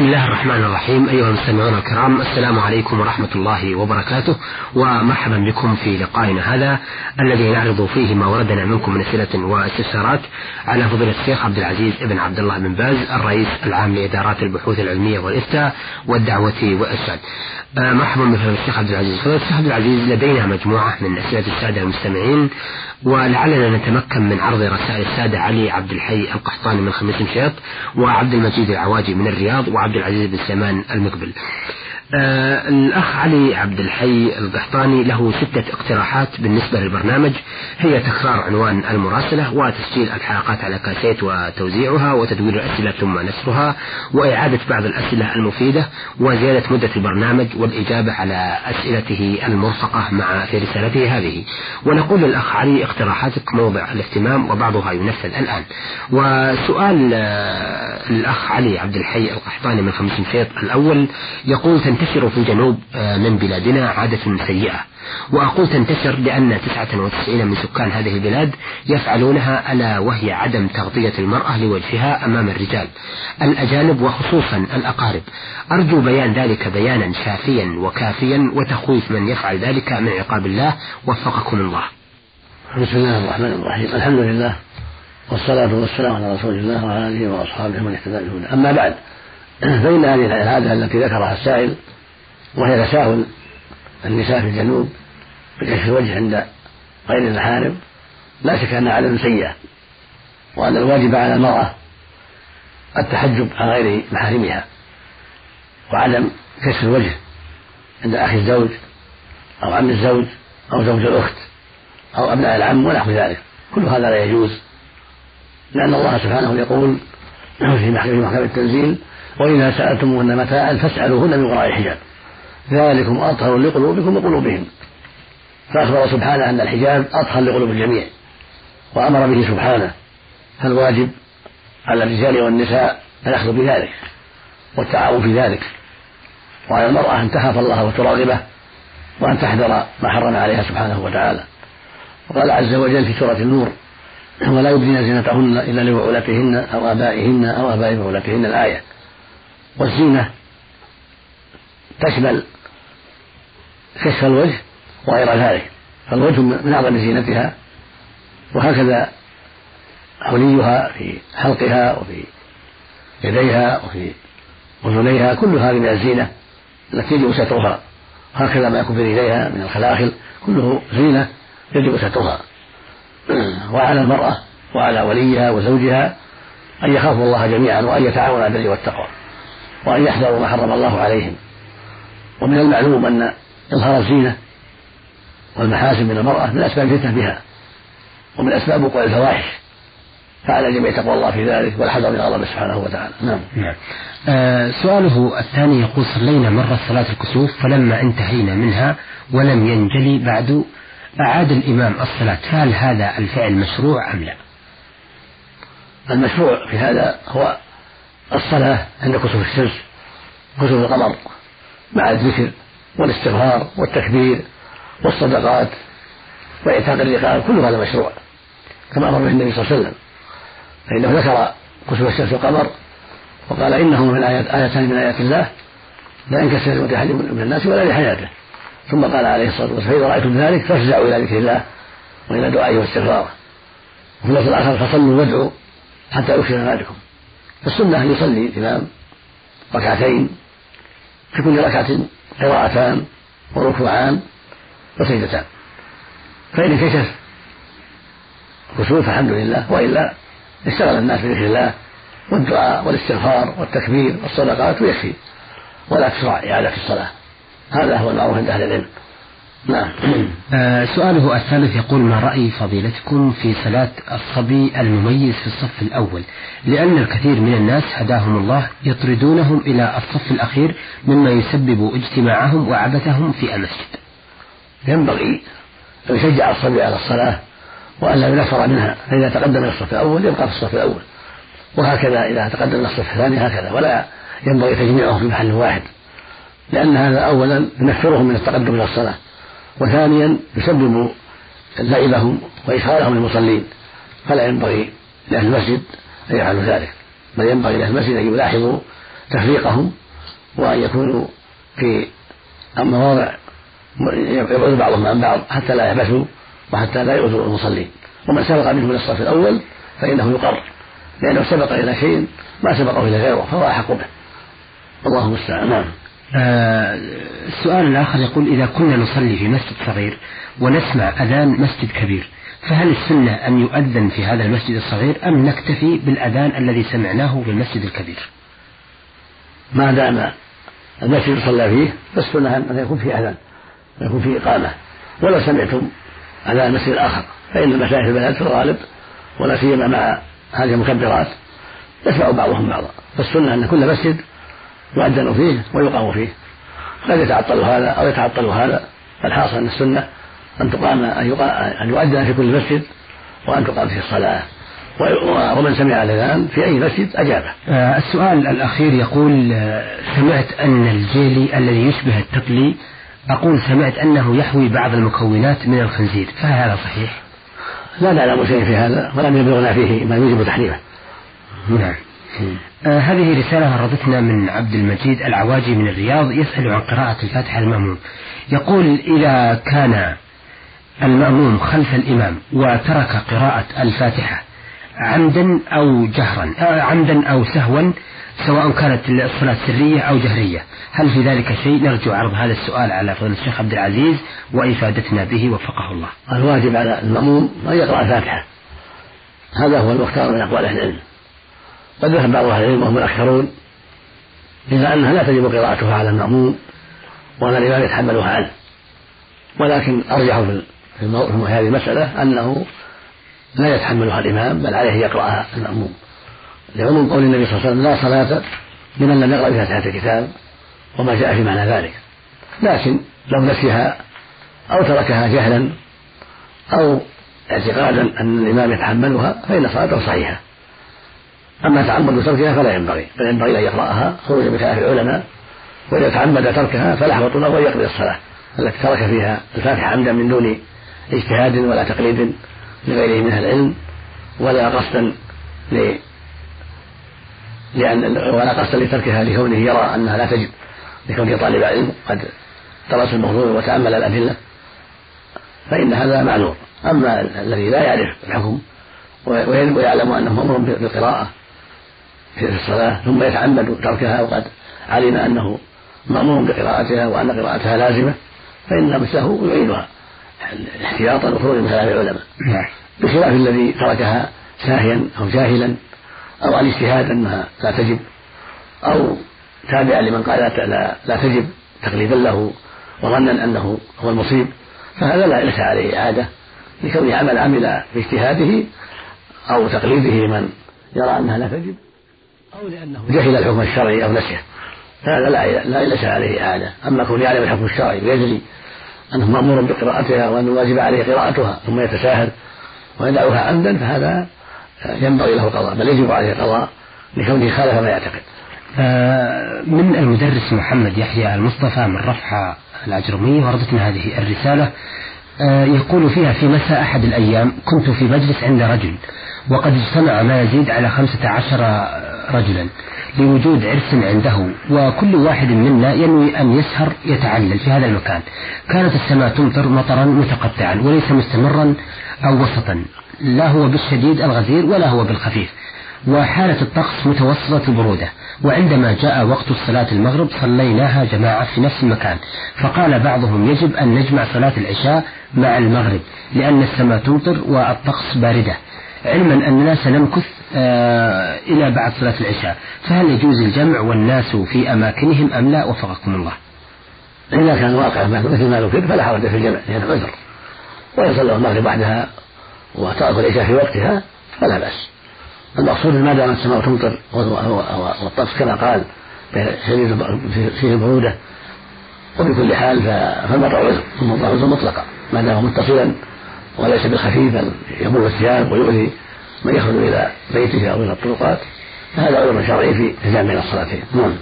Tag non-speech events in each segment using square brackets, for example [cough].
بسم الله الرحمن الرحيم أيها المستمعون الكرام السلام عليكم ورحمة الله وبركاته ومرحبا بكم في لقائنا هذا الذي نعرض فيه ما وردنا منكم من أسئلة واستفسارات على فضيلة الشيخ عبد العزيز بن عبد الله بن باز الرئيس العام لإدارات البحوث العلمية والإفتاء والدعوة والإرشاد. آه، مرحبا بفضيلة الشيخ عبد العزيز. الشيخ عبد العزيز لدينا مجموعة من أسئلة السادة المستمعين ولعلنا نتمكن من عرض رسائل السادة علي عبد الحي القحطاني من خميس مشيط وعبد المجيد العواجي من الرياض وعبد العزيز بن سلمان المقبل آه الأخ علي عبد الحي القحطاني له ستة اقتراحات بالنسبة للبرنامج. هي تكرار عنوان المراسلة وتسجيل الحلقات على كاسيت وتوزيعها وتدوير الأسئلة ثم نشرها وإعادة بعض الأسئلة المفيدة وزيادة مدة البرنامج والإجابة على أسئلته المرفقة مع في رسالته هذه. ونقول للأخ علي اقتراحاتك موضع الاهتمام وبعضها ينفذ الآن. وسؤال آه، الأخ علي عبد الحي القحطاني من خمس مشيط الأول يقول تنتشر في جنوب آه، من بلادنا عادة سيئة. وأقول تنتشر لأن 99 من سكان هذه البلاد يفعلونها ألا وهي عدم تغطية المرأة لوجهها أمام الرجال. الأجانب وخصوصا الأقارب. أرجو بيان ذلك بيانا شافيا وكافيا وتخويف من يفعل ذلك من عقاب الله. وفقكم الله. بسم الله الرحمن الرحيم. الحمد لله والصلاة والسلام على رسول الله وعلى آله وأصحابه من اهتدى أما بعد [clears throat] فإن هذه العادة التي ذكرها السائل وهي تساهل النساء في الجنوب بكشف الوجه عند غير المحارم لا شك أنها عادة سيئة وأن الواجب على المرأة التحجب عن غير محارمها وعدم كشف الوجه عند أخي الزوج أو عم الزوج أو زوج الأخت أو أبناء العم ونحو ذلك. كل هذا لا يجوز. لأن الله سبحانه يقول في محكمة التنزيل وإذا سألتموهن متاعا فاسألوهن من وراء حجاب ذلكم أطهر لقلوبكم وقلوبهم. فأخبر سبحانه أن الحجاب أطهر لقلوب الجميع وأمر به سبحانه فالواجب على الرجال والنساء الأخذ بذلك والتعاون في ذلك وعلى المرأة أن تخاف الله وتراقبه وأن تحذر ما حرم عليها سبحانه وتعالى. وقال عز وجل في سورة النور ولا يبدين زينتهن إلا لبعولتهن أو آبائهن أو آباء بعولتهن. الآية والزينة تشمل كشف الوجه وغير ذلك. فالوجه من أعظم زينتها وهكذا حليها في حلقها وفي يديها وفي أذنيها كل هذه من الزينة التي يجب سترها هكذا ما يكون في رجليها من الخلاخل كله زينة يجب سترها وعلى المرأة وعلى وليها وزوجها أن يخافوا الله جميعا وأن يتعاونوا على البر والتقوى وأن يحذروا ما حرم الله عليهم. ومن المعلوم أن إظهار الزينة والمحاسن من المرأة من أسباب الفتنة بها ومن أسباب وقوع الفواحش فعلى الجميع تقوى الله في ذلك والحذر من غضبه سبحانه وتعالى. نعم, نعم. آه سؤاله الثاني يقول صلينا مرة صلاة الكسوف فلما انتهينا منها ولم ينجلي بعد أعاد الإمام الصلاة هل هذا الفعل مشروع أم لا؟ المشروع في هذا هو الصلاة عند كسوف الشمس كسوف القمر مع الذكر والاستغفار والتكبير والصدقات وإعتاق الرقاب كل هذا مشروع كما أمر به النبي صلى الله عليه وسلم. فإنه ذكر كسوف الشمس والقمر وقال إنه من آيات آيتان من آيات الله لا ينكسر لموت من الناس ولا لحياته. ثم قال عليه الصلاة والسلام فإذا رأيتم ذلك فافزعوا إلى ذكر الله وإلى دعائه واستغفاره. وفي اللفظ الآخر فصلوا وادعوا حتى يكفر ذلكم فالسنة أن يصلي الإمام ركعتين في كل ركعة قراءتان وركوعان وسجدتان. فإن كشف كسوف فالحمد لله. وإلا اشتغل الناس بذكر الله والدعاء والاستغفار والتكبير والصدقات ويكفي. ولا تشرع إعادة الصلاة. هذا هو المعروف عند أهل العلم. نعم. [clears throat] آه سؤاله الثالث يقول ما رأي فضيلتكم في صلاة الصبي المميز في الصف الأول؟ لأن الكثير من الناس هداهم الله يطردونهم إلى الصف الأخير مما يسبب اجتماعهم وعبثهم في المسجد. ينبغي أن يشجع الصبي على الصلاة وأن لا ينفر منها. فإذا تقدم إلى الصف الأول يبقى في الصف الأول. وهكذا إذا تقدم إلى الصف الثاني هكذا. ولا ينبغي تجميعهم في محل واحد. لأن هذا أولا ينفرهم من التقدم إلى الصلاة. وثانيا يسبب لعبهم وإشغالهم للمصلين فلا ينبغي لأهل المسجد أن يفعلوا ذلك بل ينبغي لأهل المسجد أن يلاحظوا تفريقهم وأن يكونوا في مواضع يبعد بعضهم عن بعض حتى لا يحبسوا وحتى لا يؤذوا المصلين. ومن سبق منهم إلى الصف الأول فإنه يقر لأنه سبق إلى شيء ما سبقه إلى غيره فهو أحق به. الله المستعان نعم. السؤال الآخر يقول إذا كنا نصلي في مسجد صغير ونسمع أذان مسجد كبير فهل السنة أن يؤذن في هذا المسجد الصغير أم نكتفي بالأذان الذي سمعناه في المسجد الكبير؟ ما دام المسجد صلى فيه فالسنة أن يكون فيه أذان يكون فيه إقامة. ولو سمعتم أذان المسجد الآخر فإن المشايخ البلد في الغالب ولا سيما مع هذه المكبرات يسمع بعضهم بعضا. فالسنة أن كل مسجد يؤذن فيه ويقام فيه. قد يتعطل هذا أو يتعطل هذا. الحاصل أن السنة أن تقام أن يؤذن في كل مسجد وأن تقام فيه الصلاة. ومن سمع الأذان في أي مسجد أجابه. آه السؤال الأخير يقول آه سمعت أن الجيلي الذي يشبه التقلي أقول سمعت أنه يحوي بعض المكونات من الخنزير فهل هذا صحيح؟ لا نعلم شيء في هذا ولم يبلغنا فيه ما يوجب تحريمه. نعم. آه هذه رسالة وردتنا من عبد المجيد العواجي من الرياض يسأل عن قراءة الفاتحة المأموم. يقول إذا كان المأموم خلف الإمام وترك قراءة الفاتحة عمدا أو جهرا آه عمدا أو سهوا سواء كانت الصلاة سرية أو جهرية هل في ذلك شيء؟ نرجو عرض هذا السؤال على فضل الشيخ عبد العزيز وإفادتنا به وفقه الله. الواجب على المأموم أن يقرأ الفاتحة. هذا هو المختار من أقوال أهل العلم. قد ذهب بعض أهل العلم وهم الأكثرون إلى أنها لا تجب قراءتها على المأموم وأن الإمام يتحملها عنه. ولكن أرجح في هذه المسألة أنه لا يتحملها الإمام بل عليه يقرأها المأموم. لعموم قول النبي صلى الله عليه وسلم لا صلاة لمن لم يقرأ بفاتحة الكتاب وما جاء في معنى ذلك. لكن لو نسيها أو تركها جهلا أو اعتقادا أن الإمام يتحملها فإن صلاته صحيحة. أما تعمد تركها فلا ينبغي بل ينبغي أن يقرأها خروجا بخلاف العلماء وإذا تعمد تركها فالأحوط له أن يقضي الصلاة التي ترك فيها الفاتحة عمدا من دون اجتهاد ولا تقليد لغيره من العلم ولا قصدا ل لأن ولا قصدا لتركها لكونه يرى أنها لا تجب لكونه طالب علم قد درس الموضوع وتأمل الأدلة فإن هذا معلوم أما الذي لا يعرف الحكم ويعلم أنه مأمور بالقراءة في الصلاة ثم يتعمد تركها وقد علم أنه مأمور بقراءتها وأن قراءتها لازمة فإن مثله يعيدها. احتياطا وخروجا من خلاف العلماء. نعم. بخلاف الذي تركها ساهيا أو جاهلا أو عن اجتهاد أنها لا تجب أو تابعا لمن قال لا, لا تجب تقليدا له وظنا أنه هو المصيب فهذا لا ليس عليه إعادة لكونه عمل عمل باجتهاده أو تقليده لمن يرى أنها لا تجب. أو لأنه جهل الحكم الشرعي أو نسيه. فهذا لا, لا ليس عليه إعادة أما كون يعلم الحكم الشرعي ويدري أنه مأمور بقراءتها وأن الواجب عليه قراءتها ثم يتساهل ويدعوها عمدا فهذا ينبغي له القضاء بل يجب عليه القضاء لكونه خالف ما يعتقد. آه، من المدرس محمد يحيى المصطفى من رفح الأجرمية وردتنا هذه الرسالة. آه، يقول فيها في مساء أحد الأيام كنت في مجلس عند رجل وقد اجتمع ما يزيد على خمسة عشر رجلا لوجود عرس عنده وكل واحد منا ينوي أن يسهر يتعلل في هذا المكان. كانت السماء تمطر مطرا متقطعا وليس مستمرا أو وسطا. لا هو بالشديد الغزير ولا هو بالخفيف. وحالة الطقس متوسطة البرودة وعندما جاء وقت صلاة المغرب صليناها جماعة في نفس المكان. فقال بعضهم يجب أن نجمع صلاة العشاء مع المغرب لأن السماء تمطر والطقس باردة. علما أننا سنمكث آه إلى بعد صلاة العشاء. فهل يجوز الجمع والناس في أماكنهم أم لا؟ وفقكم الله. إذا كان واقع مثل ما ذكر فلا حرج في الجمع لأن عذر وإن صلوا المغرب بعدها وتركوا العشاء في وقتها فلا بأس. المقصود ما دام السماء تمطر والطقس كما قال شديد فيه البرودة وبكل حال فالمطر عذر المطر عذر مطلقا. ما دام متصلا وليس بالخفيف بل يبل الثياب ويؤذي من يخرج إلى بيته أو إلى الطرقات فهذا عذر شرعي في التزام بين الصلاتين. نعم.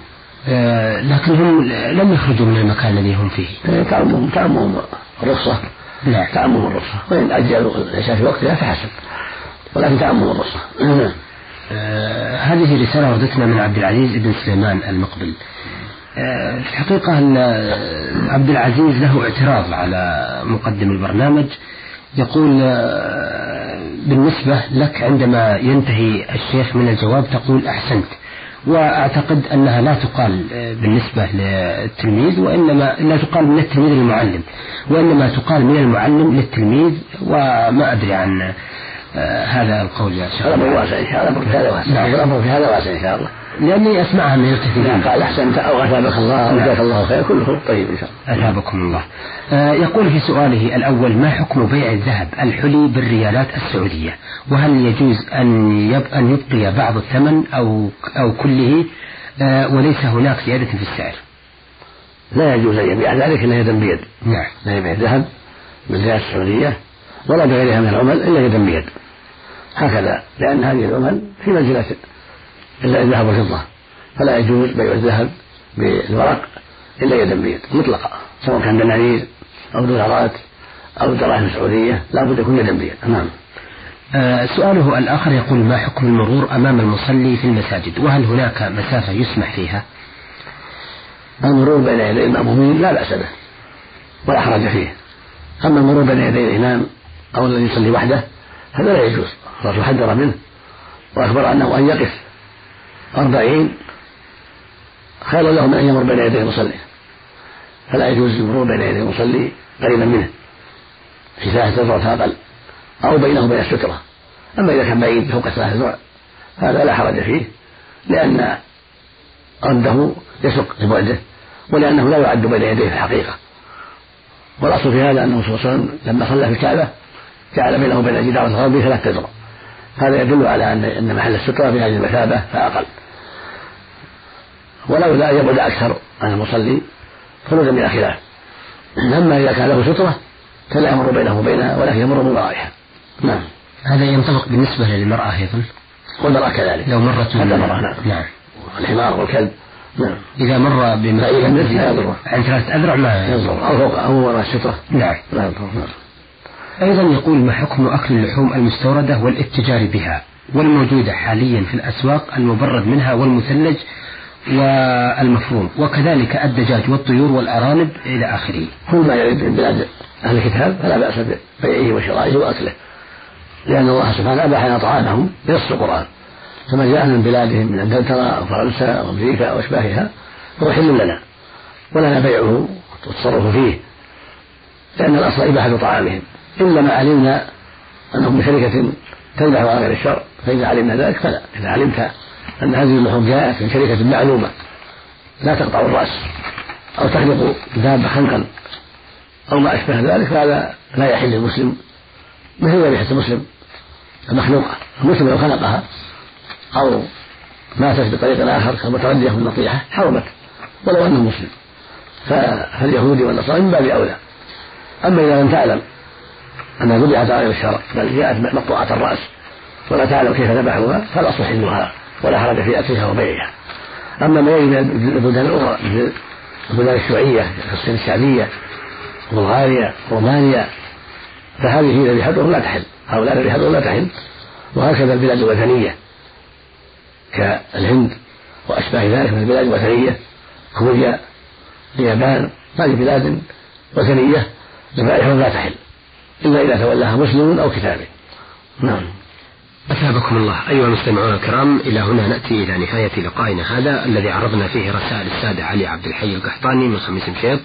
آه لكن هم لم يخرجوا من المكان الذي هم فيه. تعمهم تعمهم الرخصة لا تعمهم الرخصة وإن أجلوا العشاء في وقتها فحسن ولكن تعمهم الرخصة نعم. آه هذه رسالة وردتنا من عبد العزيز بن سليمان المقبل. آه في الحقيقة أن عبد العزيز له اعتراض على مقدم البرنامج. يقول آه بالنسبة لك عندما ينتهي الشيخ من الجواب تقول أحسنت. وأعتقد أنها لا تقال آه، بالنسبة للتلميذ وإنما لا تقال من التلميذ للمعلم وإنما تقال من المعلم للتلميذ وما أدري عن هذا القول يا شيخ. الأمر واسع إن شاء الله. الأمر في هذا واسع. نعم. الأمر في هذا واسع إن شاء الله. لأني أسمعها من الكثيرين نعم قال أحسنت أو أثابك الله أو نعم. جزاك الله خير. كله طيب إن شاء الله. أثابكم الله. آه يقول في سؤاله الأول ما حكم بيع الذهب الحلي بالريالات السعودية؟ وهل يجوز أن يب أن يبقي بعض الثمن أو أو كله؟ آه وليس هناك زيادة في السعر. لا يجوز أن يبيع ذلك إلا يدا بيد. نعم. لا يبيع الذهب بالريالات السعودية. ولا بغيرها من العمل إلا يدا بيد. هكذا لأن هذه العمل في منزلة الذهب والفضة. فلا يجوز بيع الذهب بالورق إلا يدا بيد مطلقا سواء كان دنانير أو دولارات أو دراهم سعودية لا بد يكون يدا بيد. نعم. آه سؤاله الآخر يقول ما حكم المرور أمام المصلي في المساجد؟ وهل هناك مسافة يسمح فيها؟ المرور بين يدي المأمومين لا بأس به ولا حرج فيه. أما المرور بين يدي الإمام أو الذي يصلي وحده هذا لا يجوز. الرسول حذر منه. وأخبر أنه أن يقف أربعين خير له من أن يمر بين يدي المصلي فلا يجوز المرور بين يدي المصلي قريبا منه. في ثلاثة ذرة أقل. أو بينه وبين السترة. أما إذا كان بعيد فوق ثلاثة ذرع هذا لا حرج فيه. لأن رده يسق لبعده ولأنه لا يعد بين يديه في الحقيقة. والأصل في هذا أنه صلى الله عليه وسلم لما صلى في الكعبة جعل بينه وبين الجدار الغربي ثلاث أذرع هذا يدل على أن أن محل السترة في هذه المثابة فأقل. ولولا أن يبعد أكثر عن المصلي خروجا من الخلاف أما إذا كان له سترة فلا يمر بينه وبينها ولكن يمر من ورائها نعم. هذا ينطبق بالنسبة للمرأة أيضا؟ والمرأة كذلك. لو مرت من المرأة نعم. نعم. الحمار والكلب نعم. إذا مر بمسجد عن ثلاثة أذرع ما يضر أو فوق أو وراء السترة نعم. لا يضر نعم. أيضا يقول ما حكم أكل اللحوم المستوردة والاتجار بها والموجودة حاليا في الأسواق المبرد منها والمثلج والمفروم وكذلك الدجاج والطيور والأرانب إلى آخره. كل ما يرد من بلاد أهل الكتاب فلا بأس ببيعه وشرائه وأكله لأن الله سبحانه أباح لنا طعامهم بنص القرآن. فما جاء من بلادهم من انجلترا أو فرنسا أو أمريكا أو أشباهها فهو حل لنا ولنا بيعه والتصرف فيه لأن الأصل إباحة طعامهم. الا ما علمنا انهم من تذبح على غير الشرع فإذا علمنا ذلك فلا. إذا علمت أن هذه اللحوم جاءت من شركة معلومة لا تقطع الرأس أو تخلق دابة خنقا أو ما أشبه ذلك فهذا لا يحل للمسلم. مثل ذبيحه المسلم؟ المخلوقه المسلم لو خلقها أو ماتت بطريق آخر كمتردية في النصيحة حرمت ولو أنه مسلم. فاليهودي والنصارى من باب أولى. أما إذا لم تعلم أنها ذبحت على الشرع بل جاءت مقطوعة الرأس ولا تعلم كيف ذبحوها فالأصل حلها ولا حرج في أكلها وبيعها. أما ما يجي من البلدان الأخرى مثل البلدان الشيوعية كالصين الشعبية بلغاريا رومانيا فهذه ذبيحتهم لا تحل. هؤلاء ذبيحتهم لا تحل. وهكذا البلاد الوثنية كالهند وأشباه ذلك من البلاد الوثنية كوريا اليابان هذه بلاد وثنية ذبائحهم لا تحل. إلا إذا تولاها مسلم أو كتابي. نعم. أثابكم الله. أيها المستمعون الكرام إلى هنا نأتي إلى نهاية لقائنا هذا الذي عرضنا فيه رسائل السادة علي عبد الحي القحطاني من خميس مشيط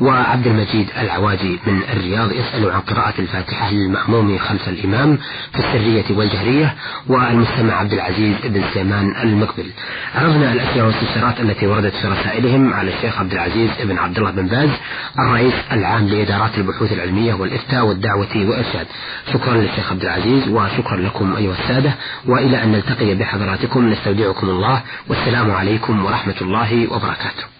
وعبد المجيد العواجي من الرياض يسأل عن قراءة الفاتحة للمأموم خلف الإمام في السرية والجهرية والمستمع عبد العزيز بن سليمان المقبل. عرضنا الأسئلة والاستفسارات التي وردت في رسائلهم على الشيخ عبد العزيز بن عبد الله بن باز الرئيس العام لإدارات البحوث العلمية والإفتاء والدعوة والإرشاد. شكرا للشيخ عبد العزيز وشكرا لكم أيها السادة وإلى أن نلتقي بحضراتكم نستودعكم الله والسلام عليكم ورحمة الله وبركاته.